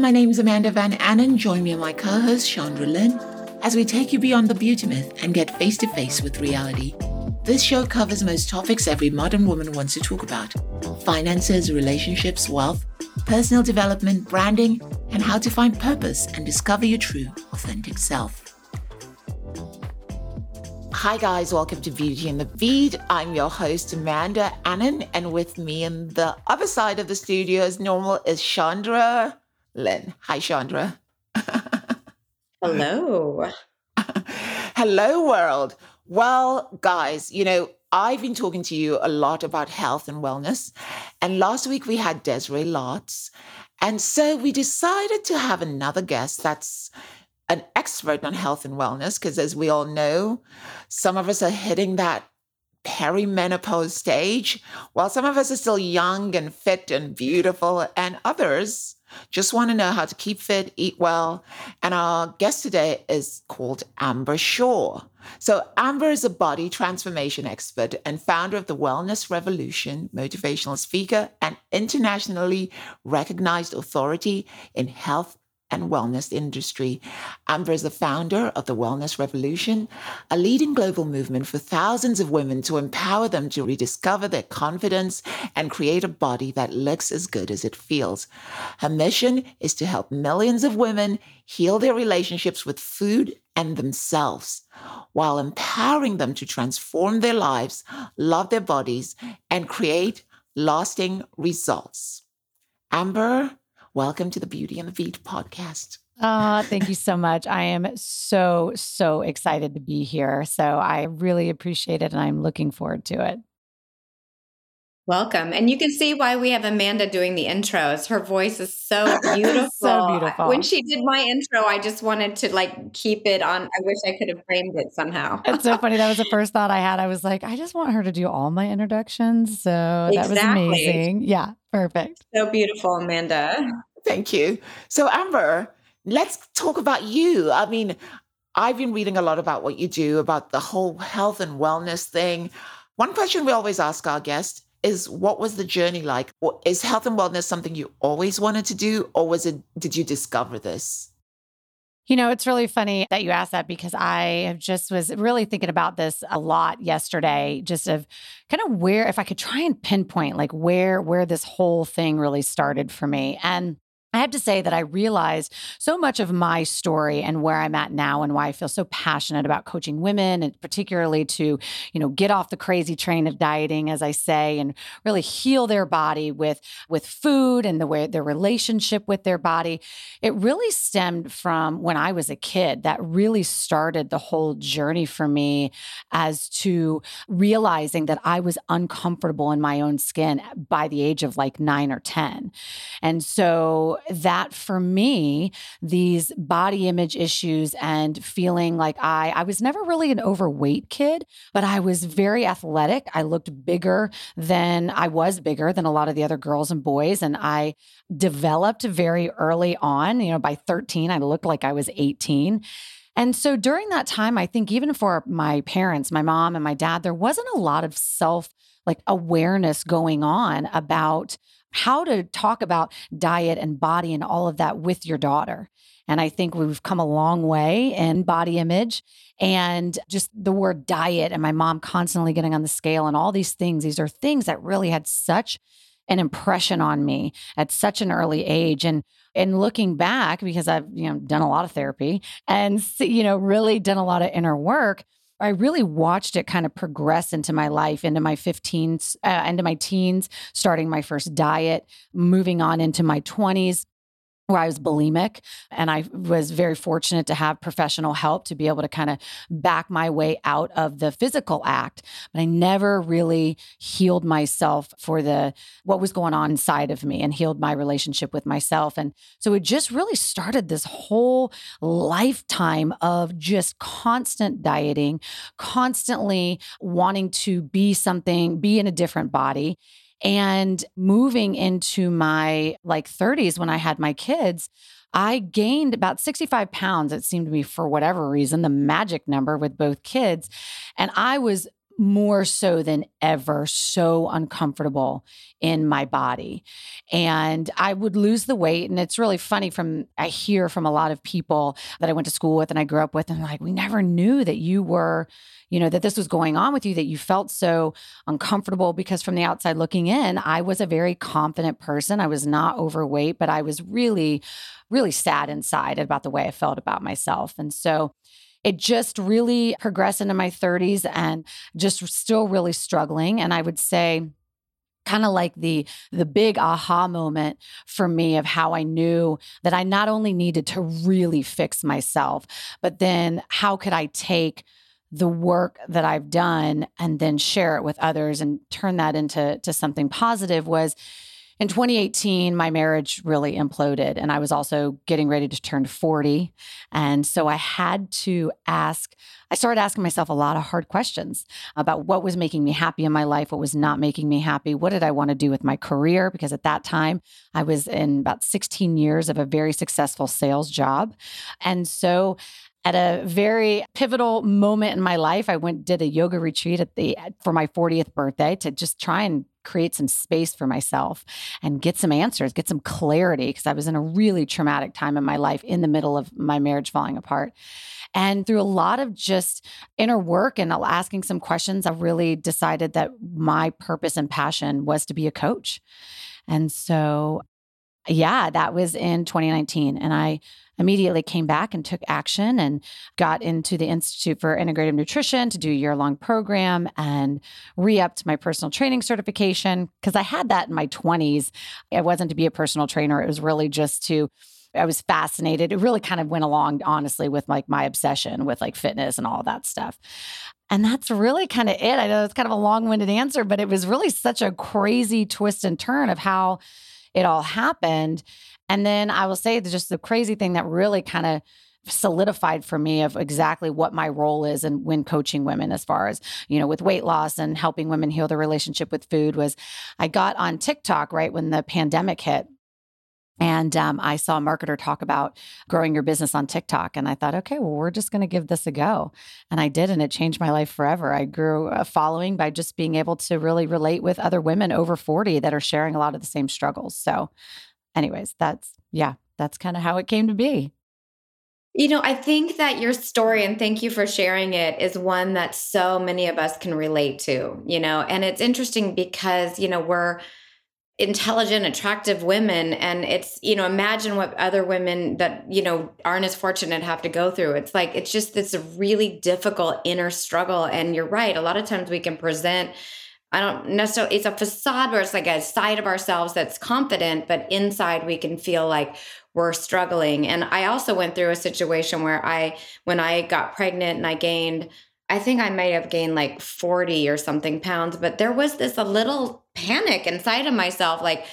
my name is Amanda Van Annen. Join me and my co host, Chandra Lynn, as we take you beyond the beauty myth and get face to face with reality. This show covers most topics every modern woman wants to talk about finances, relationships, wealth, personal development, branding, and how to find purpose and discover your true, authentic self. Hi, guys, welcome to Beauty in the Feed. I'm your host, Amanda Annen, and with me on the other side of the studio, as normal, is Chandra Lynn. Hi, Chandra. Hello. Hello, world. Well, guys, you know, I've been talking to you a lot about health and wellness. And last week we had Desiree Lotz. And so we decided to have another guest that's an expert on health and wellness, because as we all know, some of us are hitting that perimenopause stage, while some of us are still young and fit and beautiful, and others just want to know how to keep fit, eat well. And our guest today is called Amber Shaw. So, Amber is a body transformation expert and founder of the Wellness Revolution, motivational speaker, and internationally recognized authority in health and wellness industry. Amber is the founder of the Wellness Revolution, a leading global movement for thousands of women to empower them to rediscover their confidence and create a body that looks as good as it feels. Her mission is to help millions of women heal their relationships with food and themselves while empowering them to transform their lives, love their bodies, and create lasting results. Amber, Welcome to the Beauty and the Feed podcast. Uh, thank you so much. I am so, so excited to be here. So I really appreciate it and I'm looking forward to it. Welcome. And you can see why we have Amanda doing the intros. Her voice is so beautiful. so beautiful. When she did my intro, I just wanted to like keep it on. I wish I could have framed it somehow. it's so funny. That was the first thought I had. I was like, I just want her to do all my introductions. So exactly. that was amazing. Yeah, perfect. So beautiful, Amanda. Thank you. So, Amber, let's talk about you. I mean, I've been reading a lot about what you do, about the whole health and wellness thing. One question we always ask our guests is what was the journey like? Is health and wellness something you always wanted to do, or was it, did you discover this? You know, it's really funny that you asked that because I just was really thinking about this a lot yesterday, just of kind of where if I could try and pinpoint like where where this whole thing really started for me. And I have to say that I realized so much of my story and where I'm at now and why I feel so passionate about coaching women and particularly to, you know, get off the crazy train of dieting, as I say, and really heal their body with with food and the way their relationship with their body. It really stemmed from when I was a kid. That really started the whole journey for me as to realizing that I was uncomfortable in my own skin by the age of like nine or 10. And so that for me, these body image issues and feeling like I, I was never really an overweight kid, but I was very athletic. I looked bigger than I was bigger than a lot of the other girls and boys. And I developed very early on. You know, by 13, I looked like I was 18. And so during that time, I think even for my parents, my mom and my dad, there wasn't a lot of self like awareness going on about how to talk about diet and body and all of that with your daughter. And I think we've come a long way in body image and just the word diet and my mom constantly getting on the scale and all these things. These are things that really had such an impression on me at such an early age. And and looking back, because I've you know done a lot of therapy and you know really done a lot of inner work, I really watched it kind of progress into my life, into my 15s, uh, into my teens, starting my first diet, moving on into my 20s where I was bulimic. And I was very fortunate to have professional help to be able to kind of back my way out of the physical act. But I never really healed myself for the what was going on inside of me and healed my relationship with myself. And so it just really started this whole lifetime of just constant dieting, constantly wanting to be something, be in a different body. And moving into my like 30s when I had my kids, I gained about 65 pounds. It seemed to me, for whatever reason, the magic number with both kids. And I was more so than ever, so uncomfortable in my body. And I would lose the weight. And it's really funny from, I hear from a lot of people that I went to school with and I grew up with, and like, we never knew that you were, you know, that this was going on with you, that you felt so uncomfortable because from the outside looking in, I was a very confident person. I was not overweight, but I was really, really sad inside about the way I felt about myself. And so, it just really progressed into my 30s and just still really struggling. And I would say, kind of like the the big aha moment for me of how I knew that I not only needed to really fix myself, but then how could I take the work that I've done and then share it with others and turn that into to something positive was in 2018, my marriage really imploded, and I was also getting ready to turn 40. And so I had to ask, I started asking myself a lot of hard questions about what was making me happy in my life, what was not making me happy, what did I want to do with my career? Because at that time, I was in about 16 years of a very successful sales job. And so at a very pivotal moment in my life i went did a yoga retreat at the for my 40th birthday to just try and create some space for myself and get some answers, get some clarity, because I was in a really traumatic time in my life in the middle of my marriage falling apart. And through a lot of just inner work and asking some questions, I really decided that my purpose and passion was to be a coach. And so, yeah, that was in 2019. And I immediately came back and took action and got into the Institute for Integrative Nutrition to do a year long program and re upped my personal training certification because I had that in my 20s. It wasn't to be a personal trainer, it was really just to. I was fascinated. It really kind of went along, honestly, with like my obsession with like fitness and all that stuff. And that's really kind of it. I know it's kind of a long winded answer, but it was really such a crazy twist and turn of how it all happened. And then I will say just the crazy thing that really kind of solidified for me of exactly what my role is and when coaching women as far as you know with weight loss and helping women heal their relationship with food was i got on tiktok right when the pandemic hit and um, I saw a marketer talk about growing your business on TikTok. And I thought, okay, well, we're just going to give this a go. And I did. And it changed my life forever. I grew a following by just being able to really relate with other women over 40 that are sharing a lot of the same struggles. So anyways, that's, yeah, that's kind of how it came to be. You know, I think that your story, and thank you for sharing it, is one that so many of us can relate to, you know, and it's interesting because, you know, we're, intelligent attractive women. And it's you know imagine what other women that you know aren't as fortunate have to go through. It's like it's just this really difficult inner struggle. And you're right. A lot of times we can present I don't necessarily, it's a facade where it's like a side of ourselves that's confident, but inside we can feel like we're struggling. And I also went through a situation where I, when I got pregnant and I gained, I think I might have gained like 40 or something pounds, but there was this a little panic inside of myself, like,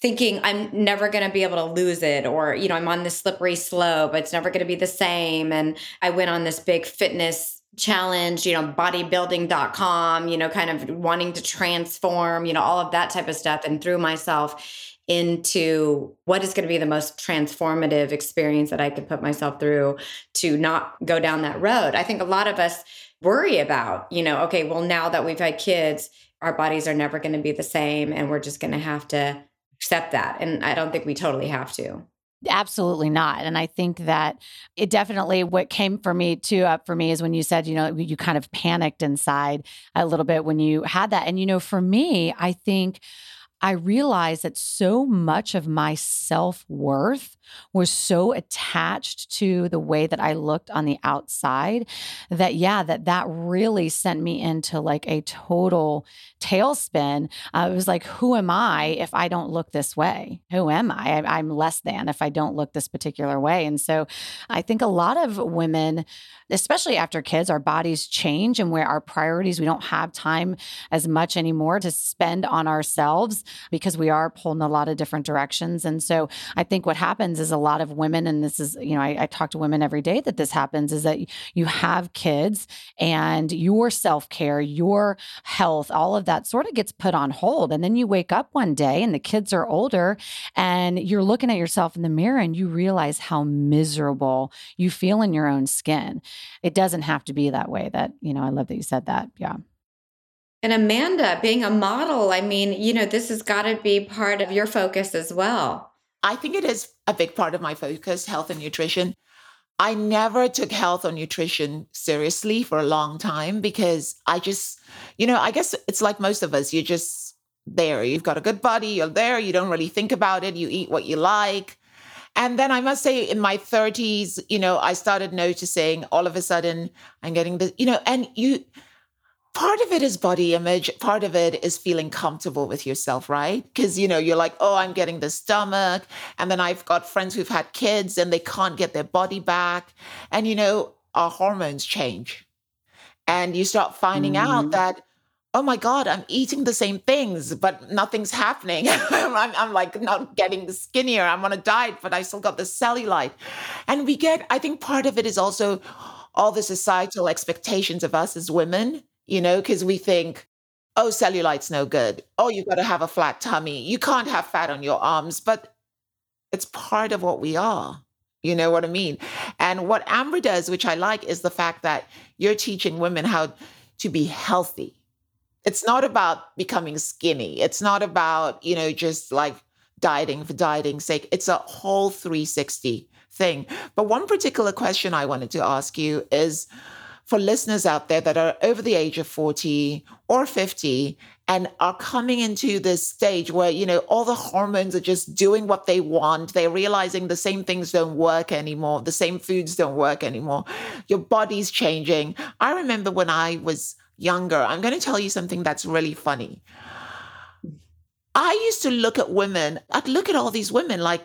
thinking I'm never going to be able to lose it or you know I'm on this slippery slope it's never going to be the same and I went on this big fitness challenge, you know, bodybuilding.com, you know, kind of wanting to transform, you know, all of that type of stuff and threw myself into what is going to be the most transformative experience that I could put myself through to not go down that road. I think a lot of us worry about, you know, okay, well, now that we've had kids, our bodies are never going to be the same and we're just going to have to accept that. And I don't think we totally have to. Absolutely not. And I think that it definitely what came for me too up for me is when you said, you know, you kind of panicked inside a little bit when you had that. And, you know, for me, I think I realized that so much of my self worth was so attached to the way that I looked on the outside that, yeah, that that really sent me into like a total tailspin. Uh, it was like, who am I if I don't look this way? Who am I? I? I'm less than if I don't look this particular way. And so I think a lot of women, especially after kids, our bodies change and where our priorities, we don't have time as much anymore to spend on ourselves because we are pulled in a lot of different directions. And so I think what happens is a lot of women, and this is, you know, I, I talk to women every day that this happens, is that you have kids and your self care, your health, all of that sort of gets put on hold. And then you wake up one day and the kids are older and you're looking at yourself in the mirror and you realize how miserable you feel in your own skin. It doesn't have to be that way. That, you know, I love that you said that. Yeah. And Amanda, being a model, I mean, you know, this has got to be part of your focus as well. I think it is a big part of my focus, health and nutrition. I never took health or nutrition seriously for a long time because I just, you know, I guess it's like most of us, you're just there. You've got a good body, you're there, you don't really think about it, you eat what you like. And then I must say, in my 30s, you know, I started noticing all of a sudden I'm getting the, you know, and you, part of it is body image part of it is feeling comfortable with yourself right? Because you know you're like oh i'm getting the stomach and then i've got friends who've had kids and they can't get their body back and you know our hormones change. And you start finding mm-hmm. out that oh my god i'm eating the same things but nothing's happening. I'm, I'm like not getting skinnier. I'm on a diet but i still got the cellulite. And we get i think part of it is also all the societal expectations of us as women you know, because we think, oh, cellulite's no good. Oh, you've got to have a flat tummy. You can't have fat on your arms, but it's part of what we are. You know what I mean? And what Amber does, which I like, is the fact that you're teaching women how to be healthy. It's not about becoming skinny. It's not about, you know, just like dieting for dieting's sake. It's a whole 360 thing. But one particular question I wanted to ask you is for listeners out there that are over the age of 40 or 50 and are coming into this stage where, you know, all the hormones are just doing what they want. They're realizing the same things don't work anymore. The same foods don't work anymore. Your body's changing. I remember when I was younger, I'm going to tell you something that's really funny. I used to look at women, I'd look at all these women like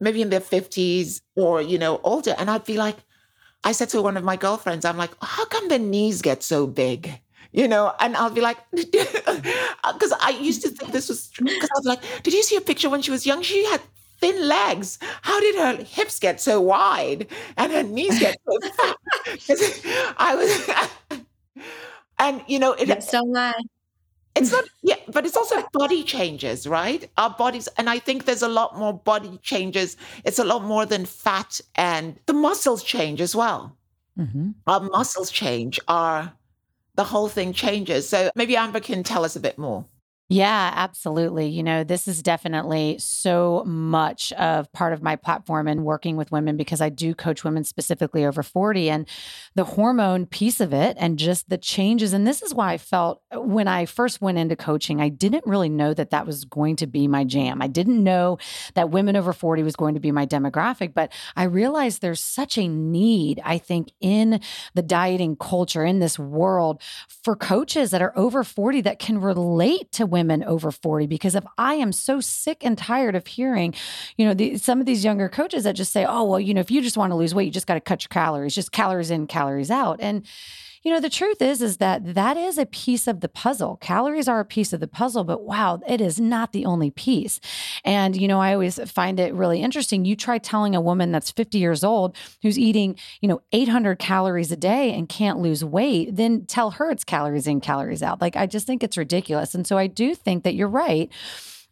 maybe in their 50s or, you know, older, and I'd be like, I said to one of my girlfriends, I'm like, how come the knees get so big? You know, and I'll be like, because I used to think this was because I was like, did you see a picture when she was young? She had thin legs. How did her hips get so wide and her knees get so fat? I was, and you know, it, so lie. It's not, yeah, but it's also body changes, right? Our bodies, and I think there's a lot more body changes. It's a lot more than fat, and the muscles change as well. Mm-hmm. Our muscles change, our the whole thing changes. So maybe Amber can tell us a bit more. Yeah, absolutely. You know, this is definitely so much of part of my platform and working with women because I do coach women specifically over 40 and the hormone piece of it and just the changes. And this is why I felt uh, when I first went into coaching, I didn't really know that that was going to be my jam. I didn't know that women over 40 was going to be my demographic, but I realized there's such a need, I think, in the dieting culture, in this world for coaches that are over 40 that can relate to women over 40 because if I am so sick and tired of hearing, you know, the, some of these younger coaches that just say, oh, well, you know, if you just want to lose weight, you just got to cut your calories, just calories in, calories out. And, you know the truth is is that that is a piece of the puzzle. Calories are a piece of the puzzle but wow it is not the only piece. And you know i always find it really interesting. You try telling a woman that's 50 years old who's eating you know 800 calories a day and can't lose weight then tell her it's calories in calories out. Like i just think it's ridiculous. And so i do think that you're right.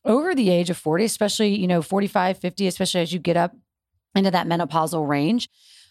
Over the age of 40 especially you know 45 50 especially as you get up into that menopausal range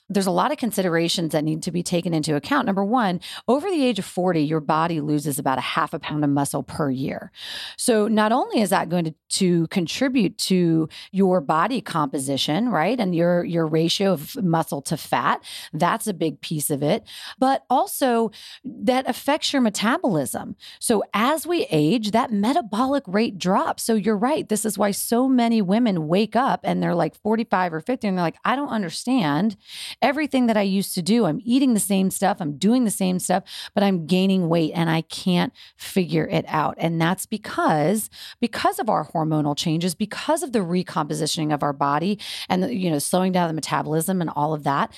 there's a lot of considerations that need to be taken into account. Number one, over the age of 40, your body loses about a half a pound of muscle per year. So not only is that going to, to contribute to your body composition, right? And your, your ratio of muscle to fat, that's a big piece of it, but also that affects your metabolism. So as we age, that metabolic rate drops. So you're right. This is why so many women wake up and they're like 45 or 50 and they're like, I don't understand everything that I used to do. I'm eating the same stuff, I'm doing the same stuff, but I'm gaining weight and I can't figure it out. And that's because because of our hormonal changes, because of the recompositioning of our body and you know, slowing down the metabolism and all of that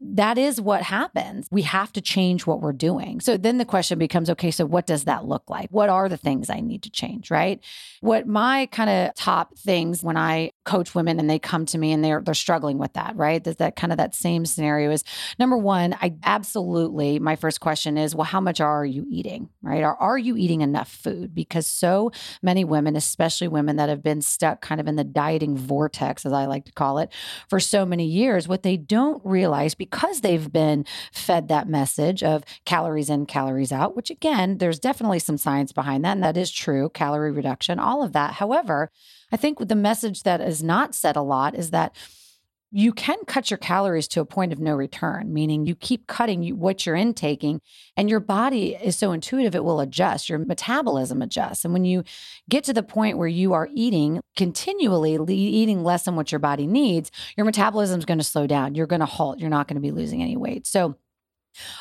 that is what happens. We have to change what we're doing. So then the question becomes okay, so what does that look like? What are the things I need to change, right? What my kind of top things when I coach women and they come to me and they're they're struggling with that, right? That that kind of that same scenario is number 1, I absolutely my first question is, well, how much are you eating, right? Are are you eating enough food? Because so many women, especially women that have been stuck kind of in the dieting vortex as I like to call it, for so many years, what they don't realize because they've been fed that message of calories in, calories out, which again, there's definitely some science behind that. And that is true calorie reduction, all of that. However, I think the message that is not said a lot is that you can cut your calories to a point of no return, meaning you keep cutting what you're intaking, and your body is so intuitive it will adjust. Your metabolism adjusts. And when you get to the point where you are eating continually, eating less than what your body needs, your metabolism is going to slow down. You're going to halt. You're not going to be losing any weight. So,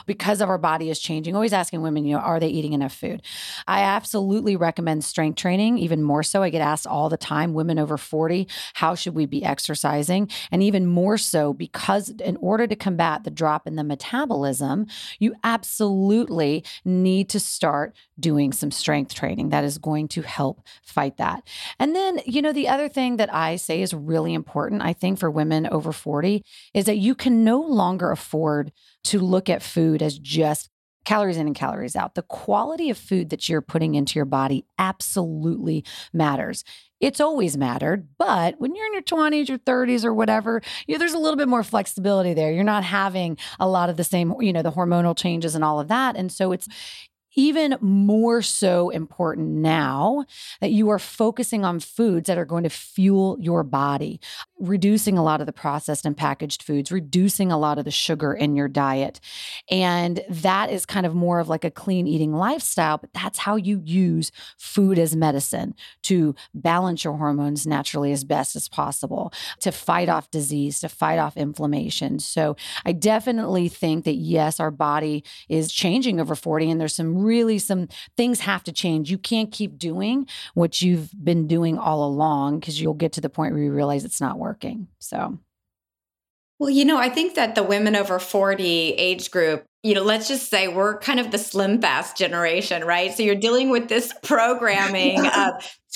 because of our body is changing. Always asking women, you know, are they eating enough food? I absolutely recommend strength training, even more so. I get asked all the time, women over 40, how should we be exercising? And even more so because in order to combat the drop in the metabolism, you absolutely need to start doing some strength training that is going to help fight that. And then, you know, the other thing that I say is really important, I think, for women over 40 is that you can no longer afford to look at food as just calories in and calories out. The quality of food that you're putting into your body absolutely matters. It's always mattered, but when you're in your 20s, your 30s, or whatever, you know, there's a little bit more flexibility there. You're not having a lot of the same, you know, the hormonal changes and all of that. And so it's even more so important now that you are focusing on foods that are going to fuel your body, reducing a lot of the processed and packaged foods, reducing a lot of the sugar in your diet. And that is kind of more of like a clean eating lifestyle, but that's how you use food as medicine to balance your hormones naturally as best as possible, to fight off disease, to fight off inflammation. So I definitely think that yes, our body is changing over 40 and there's some really some things have to change. You can't keep doing what you've been doing all along because you'll get to the point where you realize it's not working. So well, you know, I think that the women over 40 age group, you know, let's just say we're kind of the slim fast generation, right? So you're dealing with this programming of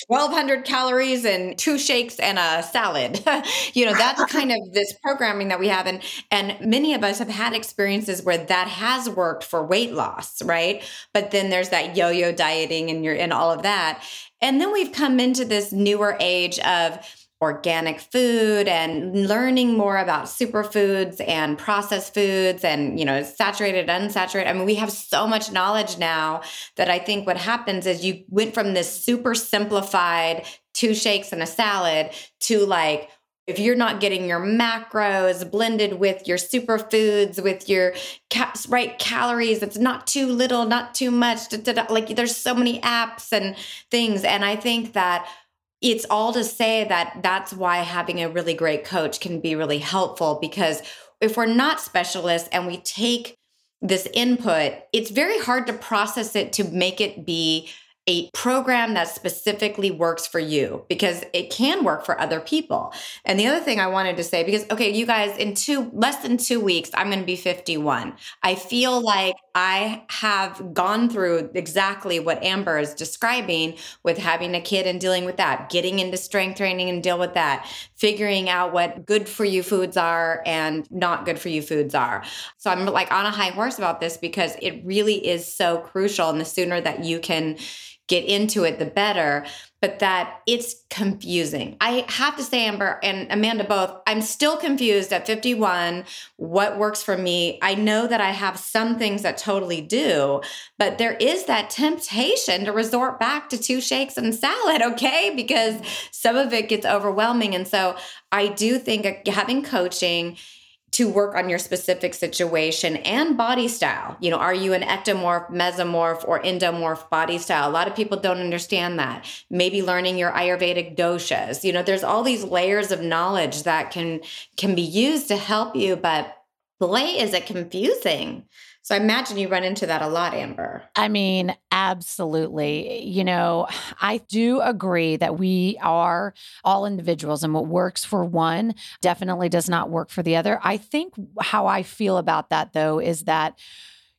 1200 calories and two shakes and a salad. you know, that's kind of this programming that we have and and many of us have had experiences where that has worked for weight loss, right? But then there's that yo-yo dieting and you're and all of that. And then we've come into this newer age of organic food and learning more about superfoods and processed foods and you know saturated unsaturated i mean we have so much knowledge now that i think what happens is you went from this super simplified two shakes and a salad to like if you're not getting your macros blended with your superfoods with your ca- right calories it's not too little not too much da, da, da. like there's so many apps and things and i think that it's all to say that that's why having a really great coach can be really helpful because if we're not specialists and we take this input, it's very hard to process it to make it be a program that specifically works for you because it can work for other people. And the other thing I wanted to say because okay, you guys in two less than 2 weeks I'm going to be 51. I feel like I have gone through exactly what Amber is describing with having a kid and dealing with that, getting into strength training and deal with that, figuring out what good for you foods are and not good for you foods are. So I'm like on a high horse about this because it really is so crucial and the sooner that you can get into it, the better. But that it's confusing. I have to say, Amber and Amanda both, I'm still confused at 51 what works for me. I know that I have some things that totally do, but there is that temptation to resort back to two shakes and salad, okay? Because some of it gets overwhelming. And so I do think uh, having coaching to work on your specific situation and body style. You know, are you an ectomorph, mesomorph, or endomorph body style? A lot of people don't understand that. Maybe learning your Ayurvedic doshas. You know, there's all these layers of knowledge that can can be used to help you, but boy, is it confusing. So I imagine you run into that a lot, Amber. I mean, absolutely. You know, I do agree that we are all individuals and what works for one definitely does not work for the other. I think how I feel about that though is that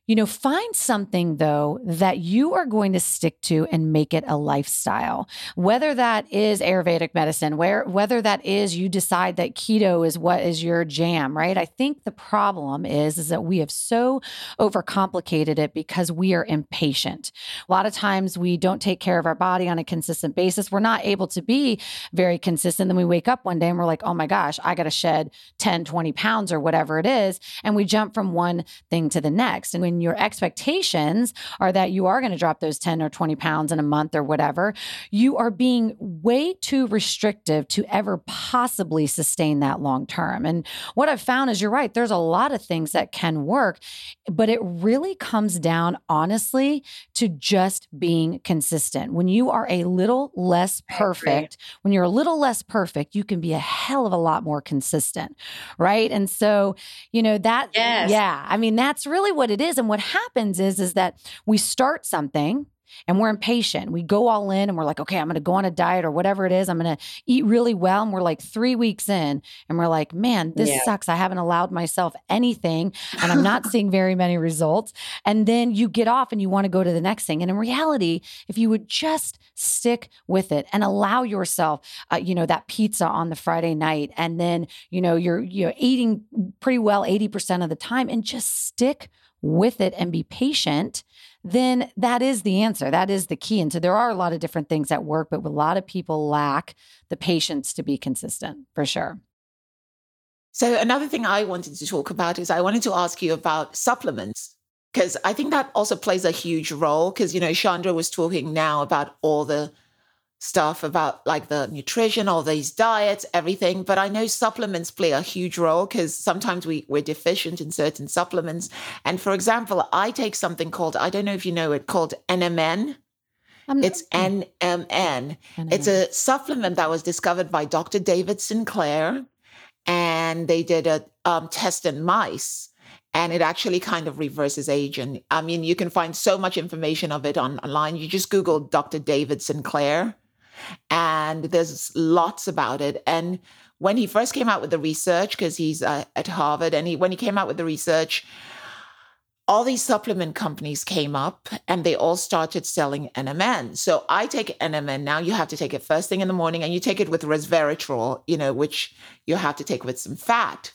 you know, find something though that you are going to stick to and make it a lifestyle. Whether that is Ayurvedic medicine, where whether that is you decide that keto is what is your jam, right? I think the problem is is that we have so overcomplicated it because we are impatient. A lot of times we don't take care of our body on a consistent basis. We're not able to be very consistent. Then we wake up one day and we're like, "Oh my gosh, I got to shed 10, 20 pounds or whatever it is." And we jump from one thing to the next. And when when your expectations are that you are going to drop those 10 or 20 pounds in a month or whatever, you are being way too restrictive to ever possibly sustain that long term. And what I've found is you're right, there's a lot of things that can work, but it really comes down, honestly, to just being consistent. When you are a little less perfect, when you're a little less perfect, you can be a hell of a lot more consistent, right? And so, you know, that, yes. yeah, I mean, that's really what it is. And what happens is, is that we start something and we're impatient. We go all in and we're like, okay, I'm going to go on a diet or whatever it is. I'm going to eat really well. And we're like three weeks in and we're like, man, this yeah. sucks. I haven't allowed myself anything and I'm not seeing very many results. And then you get off and you want to go to the next thing. And in reality, if you would just stick with it and allow yourself, uh, you know, that pizza on the Friday night, and then, you know, you're, you're eating pretty well 80% of the time and just stick with it and be patient, then that is the answer. That is the key. And so there are a lot of different things at work, but a lot of people lack the patience to be consistent for sure. So, another thing I wanted to talk about is I wanted to ask you about supplements because I think that also plays a huge role. Because, you know, Chandra was talking now about all the stuff about like the nutrition, all these diets, everything. But I know supplements play a huge role because sometimes we, we're deficient in certain supplements. And for example, I take something called, I don't know if you know it, called NMN. I'm it's NMN. It's a supplement that was discovered by Dr. David Sinclair. And they did a um, test in mice and it actually kind of reverses aging. I mean, you can find so much information of it on, online. You just Google Dr. David Sinclair, and there's lots about it. And when he first came out with the research, because he's uh, at Harvard, and he when he came out with the research, all these supplement companies came up and they all started selling NMN. So I take NMN now. You have to take it first thing in the morning, and you take it with resveratrol, you know, which you have to take with some fat.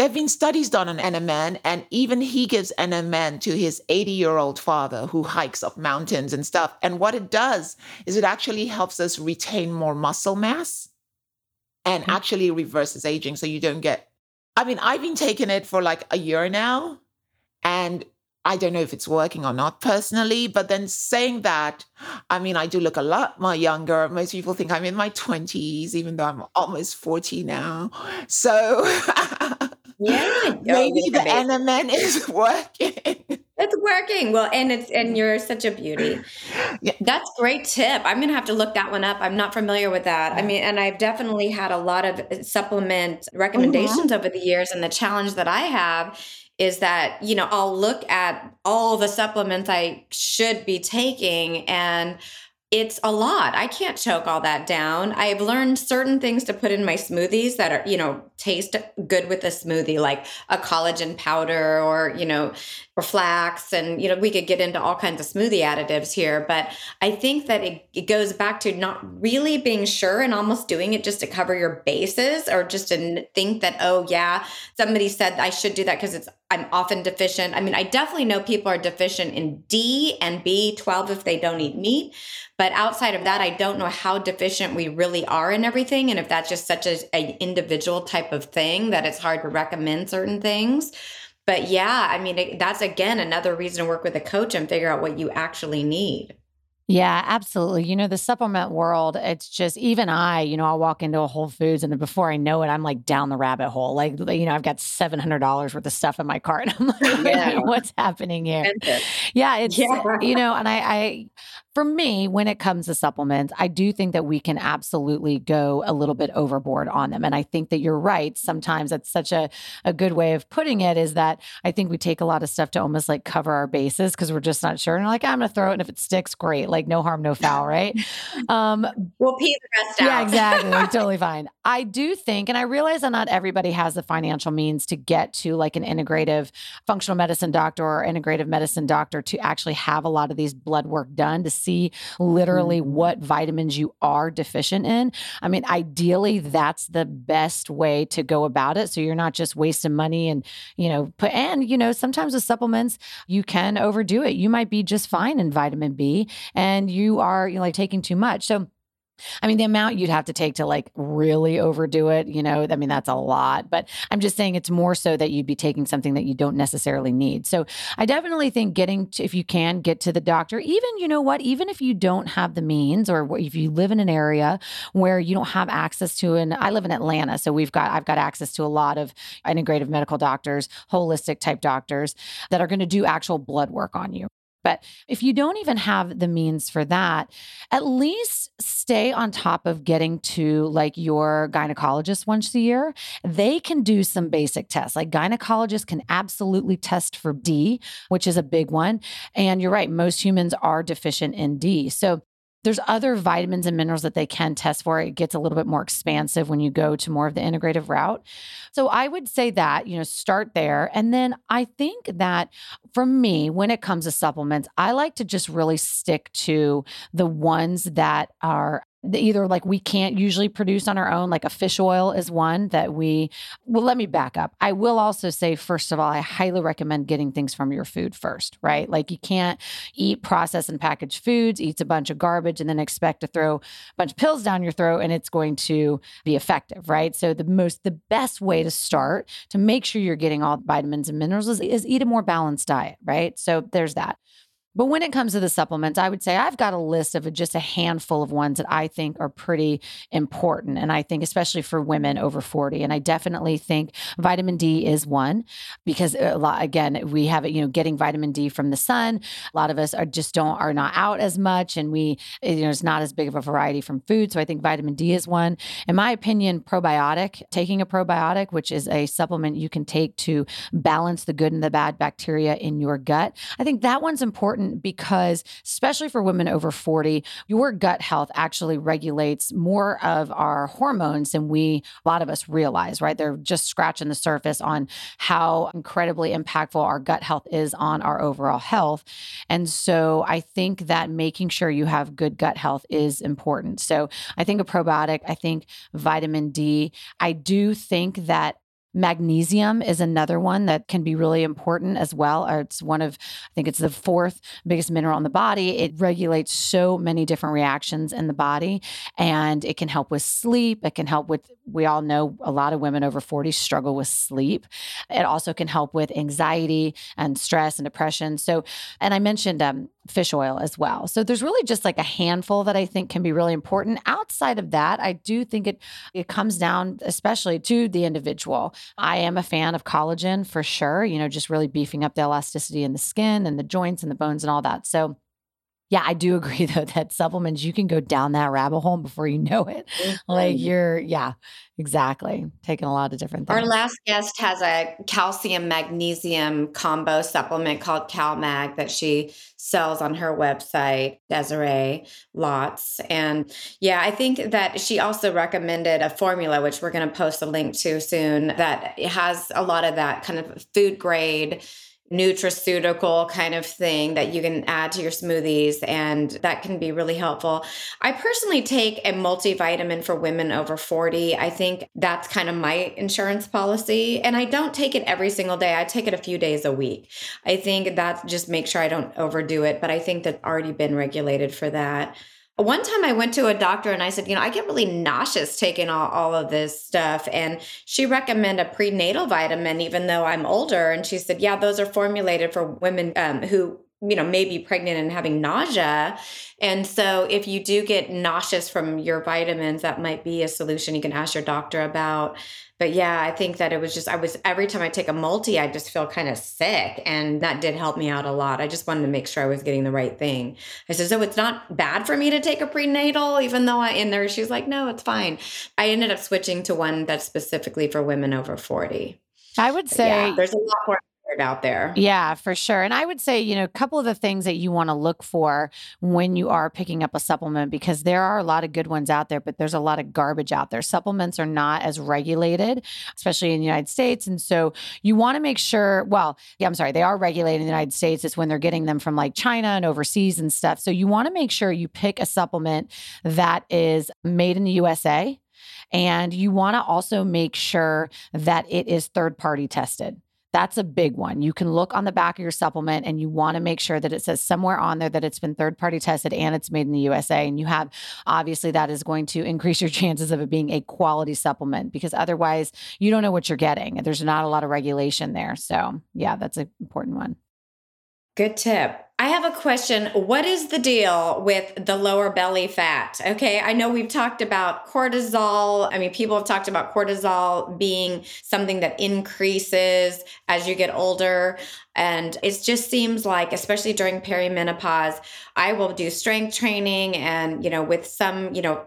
There have been studies done on NMN, and even he gives NMN to his 80 year old father who hikes up mountains and stuff. And what it does is it actually helps us retain more muscle mass and mm-hmm. actually reverses aging. So you don't get, I mean, I've been taking it for like a year now, and I don't know if it's working or not personally, but then saying that, I mean, I do look a lot more younger. Most people think I'm in my 20s, even though I'm almost 40 now. So Yeah. Maybe the NMN is working. It's working. Well, and it's and you're such a beauty. Yeah. That's great tip. I'm gonna have to look that one up. I'm not familiar with that. I mean, and I've definitely had a lot of uh, supplement recommendations mm-hmm. over the years. And the challenge that I have is that, you know, I'll look at all the supplements I should be taking and it's a lot. I can't choke all that down. I've learned certain things to put in my smoothies that are, you know, taste good with a smoothie, like a collagen powder or, you know, or flax. And, you know, we could get into all kinds of smoothie additives here. But I think that it, it goes back to not really being sure and almost doing it just to cover your bases or just to think that, oh, yeah, somebody said I should do that because it's I'm often deficient. I mean, I definitely know people are deficient in D and B12 if they don't eat meat. But outside of that, I don't know how deficient we really are in everything. And if that's just such an individual type of thing that it's hard to recommend certain things. But yeah, I mean, it, that's again another reason to work with a coach and figure out what you actually need. Yeah, absolutely. You know, the supplement world, it's just even I, you know, I'll walk into a Whole Foods and before I know it, I'm like down the rabbit hole. Like, you know, I've got $700 worth of stuff in my cart. I'm like, yeah. what's happening here? Yeah, it's, yeah. you know, and I, I, for me, when it comes to supplements, I do think that we can absolutely go a little bit overboard on them. And I think that you're right. Sometimes that's such a, a good way of putting it is that I think we take a lot of stuff to almost like cover our bases because we're just not sure. And like, I'm going to throw it. And if it sticks, great. Like, no harm, no foul, right? Um, we'll pee the rest out. Yeah, exactly. totally fine. I do think, and I realize that not everybody has the financial means to get to like an integrative functional medicine doctor or integrative medicine doctor to actually have a lot of these blood work done to see literally mm-hmm. what vitamins you are deficient in. I mean, ideally, that's the best way to go about it. So you're not just wasting money and, you know, put, and, you know, sometimes with supplements, you can overdo it. You might be just fine in vitamin B and you are, you know, like taking too much. So, I mean, the amount you'd have to take to like really overdo it, you know, I mean, that's a lot. But I'm just saying it's more so that you'd be taking something that you don't necessarily need. So I definitely think getting to, if you can get to the doctor, even, you know what, even if you don't have the means or if you live in an area where you don't have access to, and I live in Atlanta, so we've got, I've got access to a lot of integrative medical doctors, holistic type doctors that are going to do actual blood work on you. But if you don't even have the means for that, at least stay on top of getting to like your gynecologist once a year. They can do some basic tests. Like gynecologists can absolutely test for D, which is a big one. And you're right, most humans are deficient in D. So there's other vitamins and minerals that they can test for. It gets a little bit more expansive when you go to more of the integrative route. So I would say that, you know, start there. And then I think that for me, when it comes to supplements, I like to just really stick to the ones that are either like we can't usually produce on our own like a fish oil is one that we well let me back up. I will also say first of all i highly recommend getting things from your food first right? Like you can't eat processed and packaged foods eat a bunch of garbage and then expect to throw a bunch of pills down your throat and it's going to be effective right? So the most the best way to start to make sure you're getting all vitamins and minerals is, is eat a more balanced diet right? So there's that but when it comes to the supplements, I would say I've got a list of just a handful of ones that I think are pretty important. And I think, especially for women over 40, and I definitely think vitamin D is one because, a lot, again, we have it, you know, getting vitamin D from the sun. A lot of us are just don't, are not out as much. And we, you know, it's not as big of a variety from food. So I think vitamin D is one. In my opinion, probiotic, taking a probiotic, which is a supplement you can take to balance the good and the bad bacteria in your gut, I think that one's important important because, especially for women over 40, your gut health actually regulates more of our hormones than we, a lot of us realize, right? They're just scratching the surface on how incredibly impactful our gut health is on our overall health. And so I think that making sure you have good gut health is important. So I think a probiotic, I think vitamin D. I do think that Magnesium is another one that can be really important as well. It's one of, I think it's the fourth biggest mineral in the body. It regulates so many different reactions in the body and it can help with sleep. It can help with, we all know a lot of women over 40 struggle with sleep. It also can help with anxiety and stress and depression. So, and I mentioned um, fish oil as well. So there's really just like a handful that I think can be really important. Outside of that, I do think it it comes down especially to the individual. I am a fan of collagen for sure, you know, just really beefing up the elasticity in the skin and the joints and the bones and all that. So yeah, I do agree though that supplements you can go down that rabbit hole before you know it. Mm-hmm. Like you're, yeah, exactly. Taking a lot of different things. Our last guest has a calcium magnesium combo supplement called CalMag that she sells on her website, Desiree Lots. And yeah, I think that she also recommended a formula, which we're going to post a link to soon, that has a lot of that kind of food grade nutraceutical kind of thing that you can add to your smoothies and that can be really helpful. I personally take a multivitamin for women over 40. I think that's kind of my insurance policy and I don't take it every single day. I take it a few days a week. I think that just make sure I don't overdo it, but I think that's already been regulated for that. One time I went to a doctor and I said, you know, I get really nauseous taking all, all of this stuff. And she recommended a prenatal vitamin, even though I'm older. And she said, yeah, those are formulated for women um, who you know, may be pregnant and having nausea. And so if you do get nauseous from your vitamins, that might be a solution you can ask your doctor about. But yeah, I think that it was just, I was, every time I take a multi, I just feel kind of sick. And that did help me out a lot. I just wanted to make sure I was getting the right thing. I said, so it's not bad for me to take a prenatal, even though I, in there, she's like, no, it's fine. I ended up switching to one that's specifically for women over 40. I would say yeah, there's a lot more out there. Yeah, for sure. And I would say, you know, a couple of the things that you want to look for when you are picking up a supplement, because there are a lot of good ones out there, but there's a lot of garbage out there. Supplements are not as regulated, especially in the United States. And so you want to make sure, well, yeah, I'm sorry, they are regulated in the United States. It's when they're getting them from like China and overseas and stuff. So you want to make sure you pick a supplement that is made in the USA. And you want to also make sure that it is third party tested. That's a big one. You can look on the back of your supplement and you want to make sure that it says somewhere on there that it's been third party tested and it's made in the USA. And you have obviously that is going to increase your chances of it being a quality supplement because otherwise you don't know what you're getting. There's not a lot of regulation there. So, yeah, that's an important one. Good tip. I have a question. What is the deal with the lower belly fat? Okay, I know we've talked about cortisol. I mean, people have talked about cortisol being something that increases as you get older. And it just seems like, especially during perimenopause, I will do strength training and, you know, with some, you know,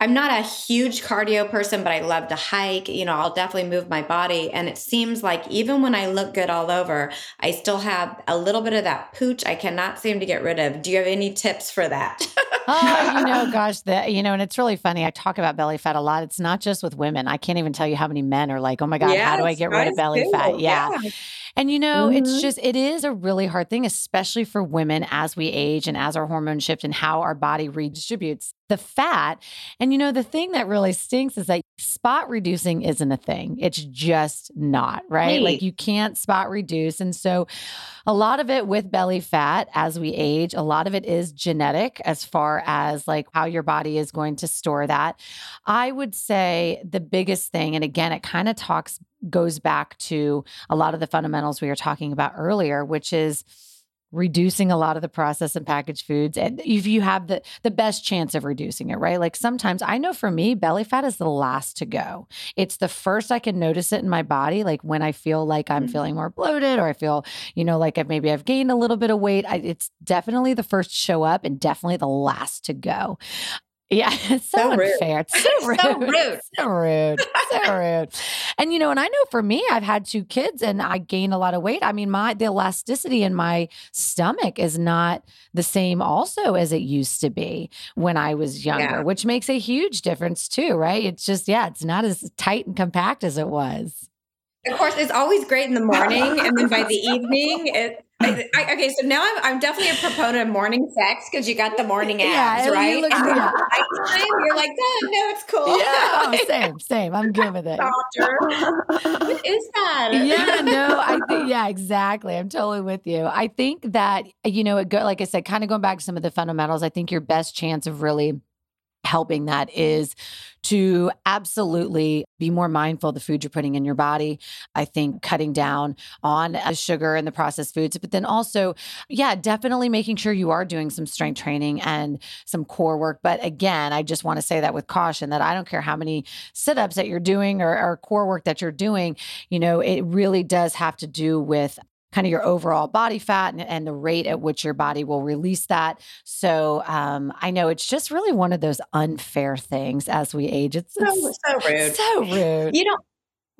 I'm not a huge cardio person, but I love to hike. You know, I'll definitely move my body. And it seems like even when I look good all over, I still have a little bit of that pooch I cannot seem to get rid of. Do you have any tips for that? oh, you know, gosh, that, you know, and it's really funny. I talk about belly fat a lot. It's not just with women. I can't even tell you how many men are like, oh my God, yes, how do I get rid of belly fat? yeah. yeah. And you know, mm-hmm. it's just, it is a really hard thing, especially for women as we age and as our hormones shift and how our body redistributes the fat. And you know, the thing that really stinks is that spot reducing isn't a thing. It's just not, right? Like you can't spot reduce. And so a lot of it with belly fat as we age, a lot of it is genetic as far as like how your body is going to store that. I would say the biggest thing, and again, it kind of talks, goes back to a lot of the fundamentals we were talking about earlier, which is reducing a lot of the processed and packaged foods. And if you have the the best chance of reducing it right? Like sometimes i know for me belly fat is the last to go. It's the first i can notice it in my body like when i feel like i'm mm-hmm. feeling more bloated or i feel you know like I've, maybe i've gained a little bit of weight. I, it's definitely the first to show up and definitely the last to go yeah, it's so, so unfair. It's so rude. so rude. so rude. So rude. And you know, and I know for me, I've had two kids and I gain a lot of weight. I mean, my the elasticity in my stomach is not the same also as it used to be when I was younger, yeah. which makes a huge difference too, right? It's just, yeah, it's not as tight and compact as it was. Of course, it's always great in the morning, and then by the evening, it I, I, okay, so now I'm, I'm definitely a proponent of morning sex because you got the morning abs, yeah, right? You look, yeah. you're like, oh, no, it's cool. Yeah, oh, same, same. I'm good with it. Doctor, what is that? Yeah, no, I think yeah, exactly. I'm totally with you. I think that you know, it go like I said, kind of going back to some of the fundamentals. I think your best chance of really helping that is to absolutely be more mindful of the food you're putting in your body. I think cutting down on the sugar and the processed foods, but then also, yeah, definitely making sure you are doing some strength training and some core work. But again, I just want to say that with caution that I don't care how many sit ups that you're doing or, or core work that you're doing, you know, it really does have to do with kind of your overall body fat and, and, the rate at which your body will release that. So um, I know it's just really one of those unfair things as we age. It's, so, it's so rude. So rude. You know,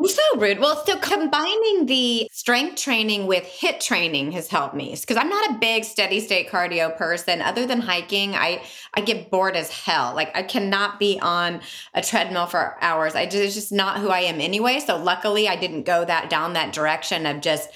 so rude. Well, so combining the strength training with HIIT training has helped me because I'm not a big steady state cardio person. Other than hiking, I I get bored as hell. Like I cannot be on a treadmill for hours. I just it's just not who I am anyway. So luckily, I didn't go that down that direction of just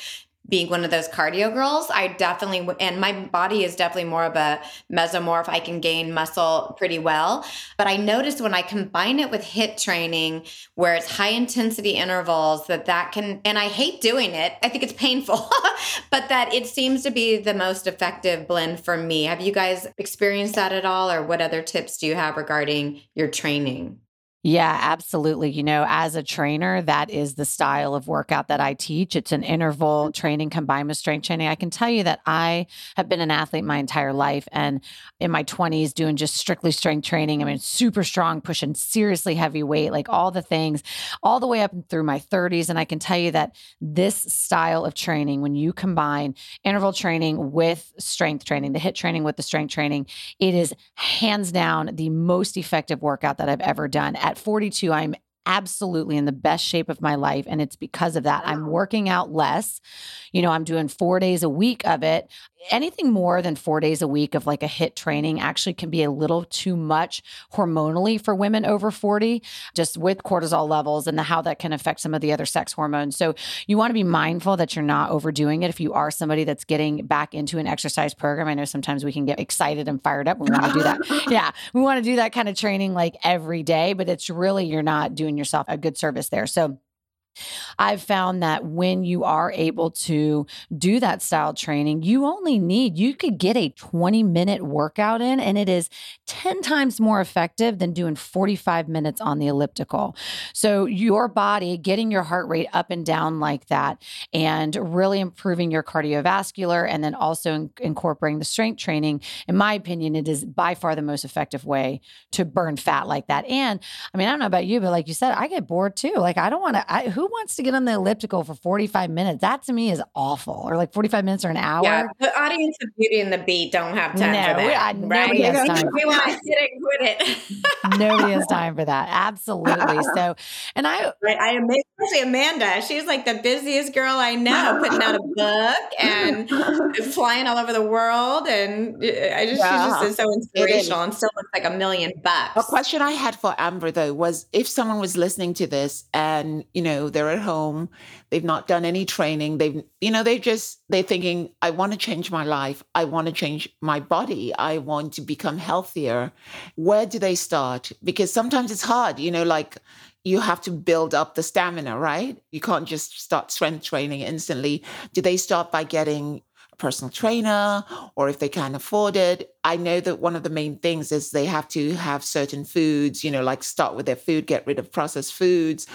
being one of those cardio girls, I definitely, and my body is definitely more of a mesomorph. I can gain muscle pretty well. But I noticed when I combine it with HIIT training, where it's high intensity intervals, that that can, and I hate doing it. I think it's painful, but that it seems to be the most effective blend for me. Have you guys experienced that at all? Or what other tips do you have regarding your training? Yeah, absolutely. You know, as a trainer, that is the style of workout that I teach. It's an interval mm-hmm. training combined with strength training. I can tell you that I have been an athlete my entire life and in my 20s doing just strictly strength training. I mean, super strong, pushing seriously heavy weight, like all the things, all the way up through my 30s. And I can tell you that this style of training, when you combine interval training with strength training, the HIIT training with the strength training, it is hands down the most effective workout that I've ever done at 42, I'm absolutely in the best shape of my life. And it's because of that. I'm working out less. You know, I'm doing four days a week of it anything more than four days a week of like a HIIT training actually can be a little too much hormonally for women over 40, just with cortisol levels and the, how that can affect some of the other sex hormones. So you want to be mindful that you're not overdoing it. If you are somebody that's getting back into an exercise program, I know sometimes we can get excited and fired up. We want to do that. Yeah. We want to do that kind of training like every day, but it's really, you're not doing yourself a good service there. So I've found that when you are able to do that style training, you only need, you could get a 20 minute workout in, and it is 10 times more effective than doing 45 minutes on the elliptical. So, your body getting your heart rate up and down like that, and really improving your cardiovascular, and then also in- incorporating the strength training, in my opinion, it is by far the most effective way to burn fat like that. And I mean, I don't know about you, but like you said, I get bored too. Like, I don't want to, who wants to get on the elliptical for 45 minutes? That to me is awful. Or like 45 minutes or an hour. Yeah, the audience of Beauty and the Beat don't have time no, for that. I, right? Has time. we want to sit and quit it. nobody has time for that. Absolutely. So, and I, right, I especially Amanda. She's like the busiest girl I know, putting out a book and flying all over the world. And uh, I just, yeah. she just is so inspirational and still looks like a million bucks. A question I had for Amber though was if someone was listening to this and, you know, they're at home, they've not done any training, they've, you know, they just, they're thinking, I want to change my life. I want to change my body. I want to become healthier. Where do they start? Because sometimes it's hard, you know, like, you have to build up the stamina, right? You can't just start strength training instantly. Do they start by getting personal trainer or if they can't afford it. I know that one of the main things is they have to have certain foods, you know, like start with their food, get rid of processed foods.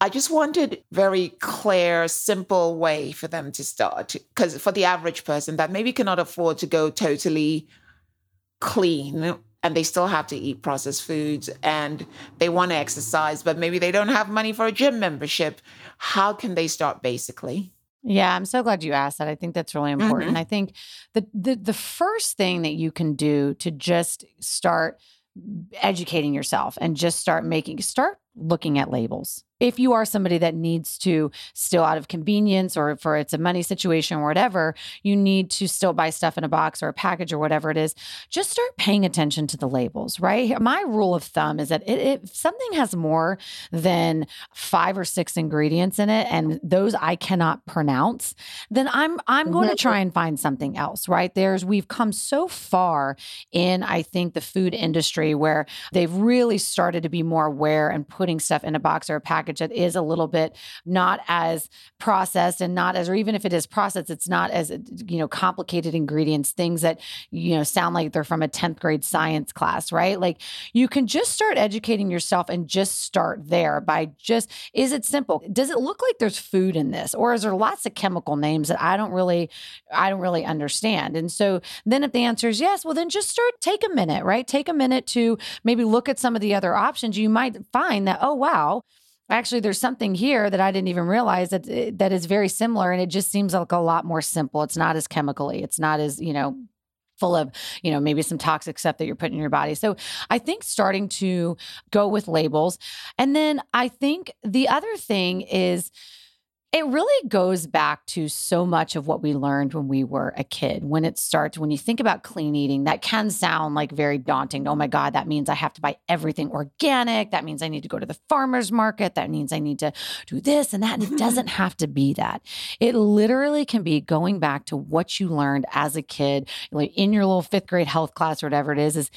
I just wanted very clear, simple way for them to start because for the average person that maybe cannot afford to go totally clean and they still have to eat processed foods and they want to exercise but maybe they don't have money for a gym membership how can they start basically yeah, I'm so glad you asked that. I think that's really important. Mm-hmm. I think the, the the first thing that you can do to just start educating yourself and just start making start looking at labels if you are somebody that needs to still out of convenience or for it's a money situation or whatever, you need to still buy stuff in a box or a package or whatever it is, just start paying attention to the labels, right? My rule of thumb is that if something has more than five or six ingredients in it and those I cannot pronounce, then I'm I'm going to mm-hmm. try and find something else, right? There's we've come so far in I think the food industry where they've really started to be more aware and putting stuff in a box or a package that is a little bit not as processed and not as, or even if it is processed, it's not as, uh, you know, complicated ingredients, things that, you know, sound like they're from a 10th grade science class, right? Like you can just start educating yourself and just start there by just, is it simple? Does it look like there's food in this? Or is there lots of chemical names that I don't really, I don't really understand? And so then if the answer is yes, well, then just start, take a minute, right? Take a minute to maybe look at some of the other options. You might find that, oh, wow, actually there's something here that I didn't even realize that eh, that is very similar and it just seems like a lot more simple. It's not as chemically. It's not as, you know, full of, you know, maybe some toxic stuff that you're putting in your body. So I think starting to go with labels. And then I think the other thing is it really goes back to so much of what we learned when we were a kid. When it starts, when you think about clean eating, that can sound like very daunting. Oh my God, that means I have to buy everything organic. That means I need to go to the farmer's market. That means I need to do this and that. And it doesn't have to be that. It literally can be going back to what you learned as a kid, like in your little fifth grade health class or whatever it is, is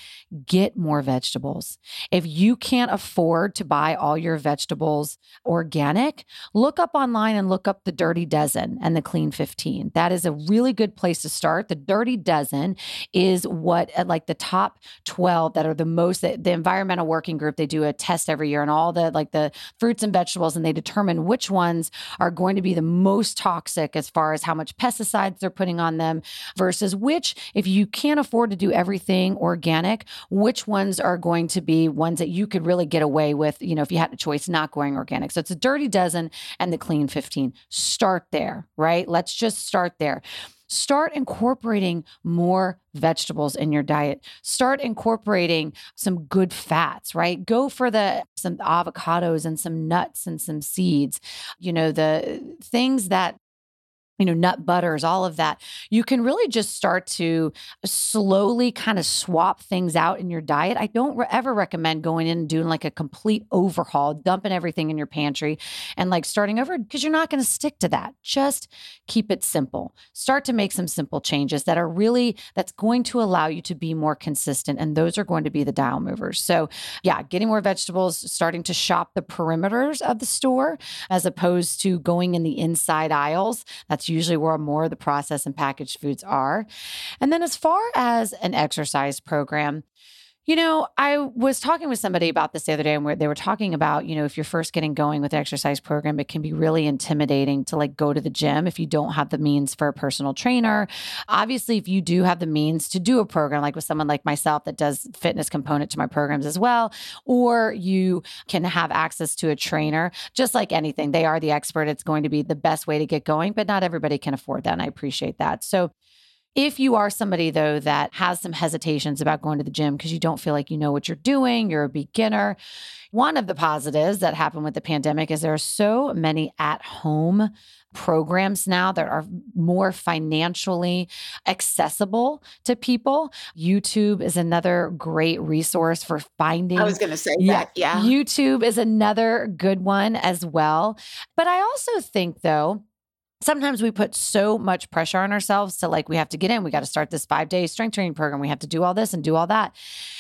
get more vegetables. If you can't afford to buy all your vegetables organic, look up online and and look up the Dirty Dozen and the Clean 15. That is a really good place to start. The Dirty Dozen is what, uh, like the top 12 that are the most, the, the environmental working group, they do a test every year and all the like the fruits and vegetables, and they determine which ones are going to be the most toxic as far as how much pesticides they're putting on them versus which, if you can't afford to do everything organic, which ones are going to be ones that you could really get away with, you know, if you had a choice not going organic. So it's a dirty dozen and the clean 15. Start there, right? Let's just start there. Start incorporating more vegetables in your diet. Start incorporating some good fats, right? Go for the some avocados and some nuts and some seeds. You know, the things that you know, nut butters, all of that. You can really just start to slowly kind of swap things out in your diet. I don't re- ever recommend going in and doing like a complete overhaul, dumping everything in your pantry and like starting over because you're not going to stick to that. Just keep it simple. Start to make some simple changes that are really, that's going to allow you to be more consistent. And those are going to be the dial movers. So, yeah, getting more vegetables, starting to shop the perimeters of the store as opposed to going in the inside aisles. That's that's usually where more of the processed and packaged foods are. And then, as far as an exercise program, you know, I was talking with somebody about this the other day, and where they were talking about, you know, if you're first getting going with an exercise program, it can be really intimidating to like go to the gym if you don't have the means for a personal trainer. Obviously, if you do have the means to do a program, like with someone like myself that does fitness component to my programs as well, or you can have access to a trainer, just like anything, they are the expert. It's going to be the best way to get going, but not everybody can afford that. And I appreciate that. So, if you are somebody, though, that has some hesitations about going to the gym because you don't feel like you know what you're doing, you're a beginner, one of the positives that happened with the pandemic is there are so many at home programs now that are more financially accessible to people. YouTube is another great resource for finding. I was going to say yeah, that. Yeah. YouTube is another good one as well. But I also think, though, sometimes we put so much pressure on ourselves to like we have to get in we got to start this five day strength training program we have to do all this and do all that.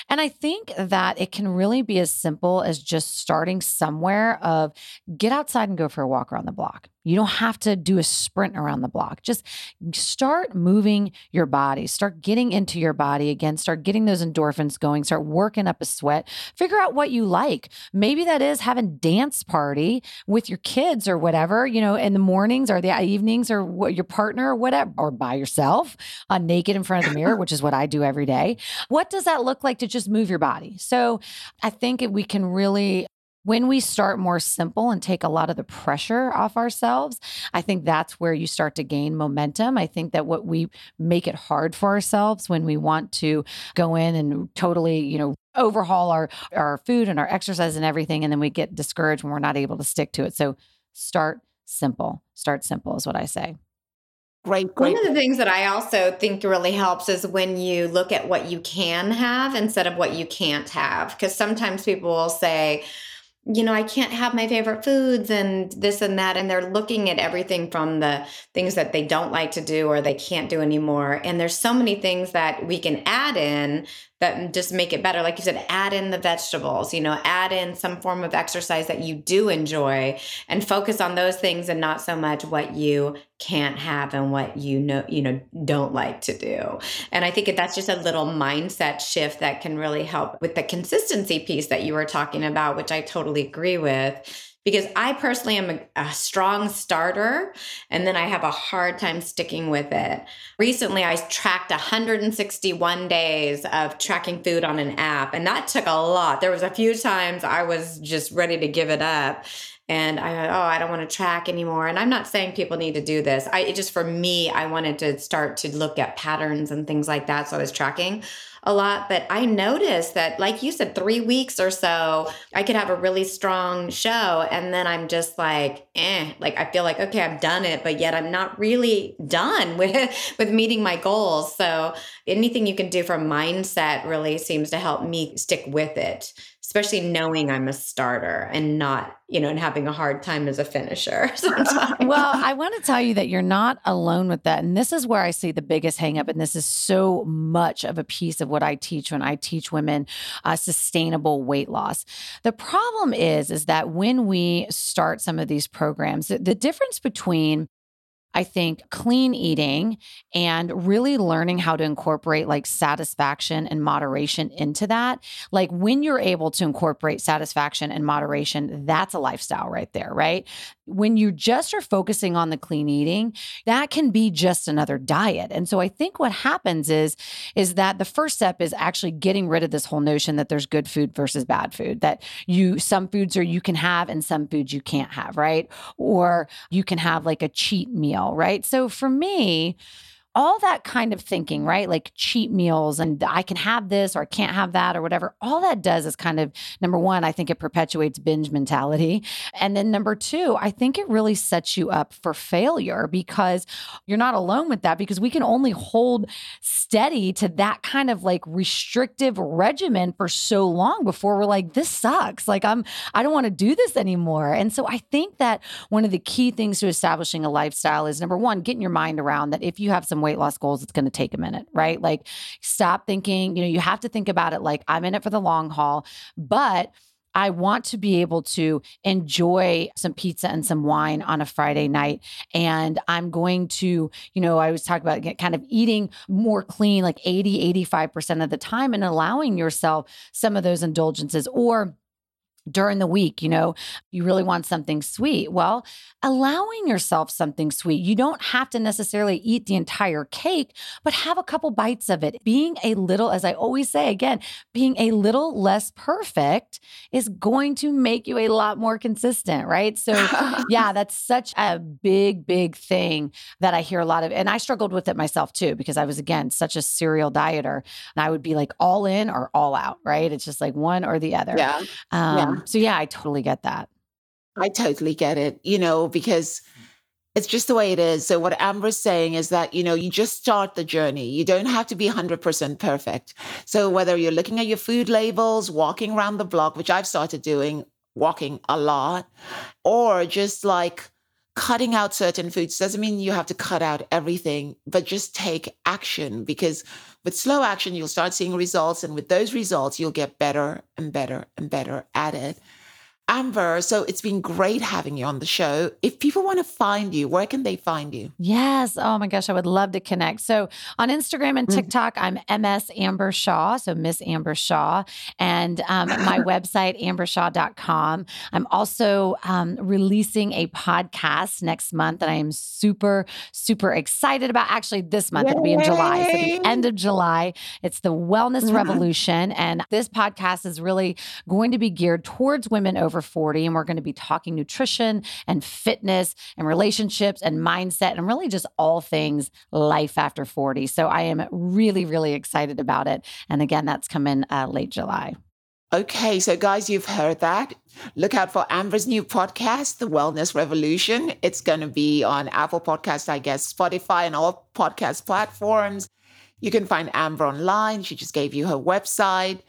And i think that it can really be as simple as just starting somewhere of get outside and go for a walk around the block you don't have to do a sprint around the block. Just start moving your body, start getting into your body again, start getting those endorphins going, start working up a sweat. Figure out what you like. Maybe that is having dance party with your kids or whatever, you know, in the mornings or the evenings or what your partner or whatever, or by yourself, uh, naked in front of the mirror, which is what I do every day. What does that look like to just move your body? So I think we can really when we start more simple and take a lot of the pressure off ourselves, I think that's where you start to gain momentum. I think that what we make it hard for ourselves when we want to go in and totally, you know, overhaul our our food and our exercise and everything and then we get discouraged when we're not able to stick to it. So start simple. Start simple is what I say. Great, great. One of the things that I also think really helps is when you look at what you can have instead of what you can't have. Because sometimes people will say, you know, I can't have my favorite foods and this and that. And they're looking at everything from the things that they don't like to do or they can't do anymore. And there's so many things that we can add in that just make it better. Like you said, add in the vegetables, you know, add in some form of exercise that you do enjoy and focus on those things and not so much what you can't have and what you know, you know, don't like to do. And I think that's just a little mindset shift that can really help with the consistency piece that you were talking about, which I totally agree with because I personally am a, a, strong starter and then I have a hard time sticking with it. Recently, I tracked 161 days of tracking food on an app, and that took a lot. There was a few times I was just ready to give it up. And I, oh, I don't want to track anymore. And I'm not saying people need to do this. I just for me, I wanted to start to look at patterns and things like that. So I was tracking a lot. But I noticed that, like you said, three weeks or so, I could have a really strong show. And then I'm just like, eh, like I feel like, okay, I've done it, but yet I'm not really done with, with meeting my goals. So anything you can do for mindset really seems to help me stick with it especially knowing I'm a starter and not, you know, and having a hard time as a finisher. well, I want to tell you that you're not alone with that. And this is where I see the biggest hangup. And this is so much of a piece of what I teach when I teach women uh, sustainable weight loss. The problem is, is that when we start some of these programs, the, the difference between I think clean eating and really learning how to incorporate like satisfaction and moderation into that. Like when you're able to incorporate satisfaction and moderation, that's a lifestyle right there, right? When you just are focusing on the clean eating, that can be just another diet. And so I think what happens is is that the first step is actually getting rid of this whole notion that there's good food versus bad food, that you some foods are you can have and some foods you can't have, right? Or you can have like a cheat meal right? So for me, all that kind of thinking, right? Like cheap meals and I can have this or I can't have that or whatever. All that does is kind of number one, I think it perpetuates binge mentality. And then number two, I think it really sets you up for failure because you're not alone with that because we can only hold steady to that kind of like restrictive regimen for so long before we're like, this sucks. Like I'm, I don't want to do this anymore. And so I think that one of the key things to establishing a lifestyle is number one, getting your mind around that if you have some weight loss goals, it's going to take a minute, right? Like stop thinking, you know, you have to think about it like I'm in it for the long haul, but I want to be able to enjoy some pizza and some wine on a Friday night. And I'm going to, you know, I was talking about kind of eating more clean, like 80, 85% of the time, and allowing yourself some of those indulgences or during the week, you know, you really want something sweet. Well, allowing yourself something sweet. You don't have to necessarily eat the entire cake, but have a couple bites of it. Being a little, as I always say again, being a little less perfect is going to make you a lot more consistent, right? So, yeah, that's such a big, big thing that I hear a lot of. And I struggled with it myself too, because I was, again, such a serial dieter. And I would be like all in or all out, right? It's just like one or the other. Yeah. Um, yeah so yeah, I totally get that. I totally get it, you know, because it's just the way it is. So what Amber's saying is that, you know, you just start the journey. You don't have to be 100% perfect. So whether you're looking at your food labels, walking around the block, which I've started doing, walking a lot, or just like cutting out certain foods doesn't mean you have to cut out everything, but just take action because with slow action, you'll start seeing results. And with those results, you'll get better and better and better at it. Amber, so it's been great having you on the show. If people want to find you, where can they find you? Yes. Oh my gosh, I would love to connect. So on Instagram and mm. TikTok, mm-hmm. I'm MS Amber Shaw. So Miss Amber Shaw. And um, my website, ambershaw.com. I'm also um, releasing a podcast next month that I am super, super excited about. Actually, this month, Yay. it'll be in July. So the end of July, it's the Wellness mm-hmm. Revolution. And this podcast is really going to be geared towards women over over 40, and we're going to be talking nutrition and fitness and relationships and mindset and really just all things life after 40. So I am really, really excited about it. And again, that's coming uh, late July. Okay, so guys, you've heard that. Look out for Amber's new podcast, The Wellness Revolution. It's going to be on Apple Podcast, I guess, Spotify, and all podcast platforms. You can find Amber online. She just gave you her website.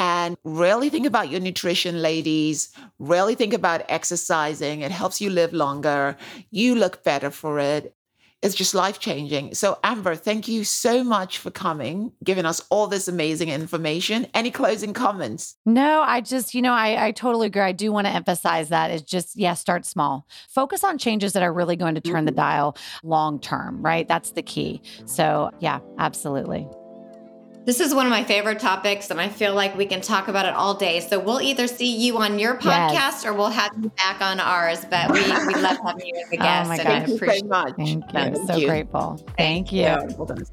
And really think about your nutrition, ladies. Really think about exercising. It helps you live longer. You look better for it. It's just life changing. So, Amber, thank you so much for coming, giving us all this amazing information. Any closing comments? No, I just, you know, I, I totally agree. I do want to emphasize that it's just, yeah, start small. Focus on changes that are really going to turn the mm-hmm. dial long term, right? That's the key. So, yeah, absolutely. This is one of my favorite topics, and I feel like we can talk about it all day. So we'll either see you on your podcast yes. or we'll have you back on ours. But we, we love having you as a guest. Oh my God. Thank you so much. Thank you. Thank so you. grateful. Thank, Thank you. you.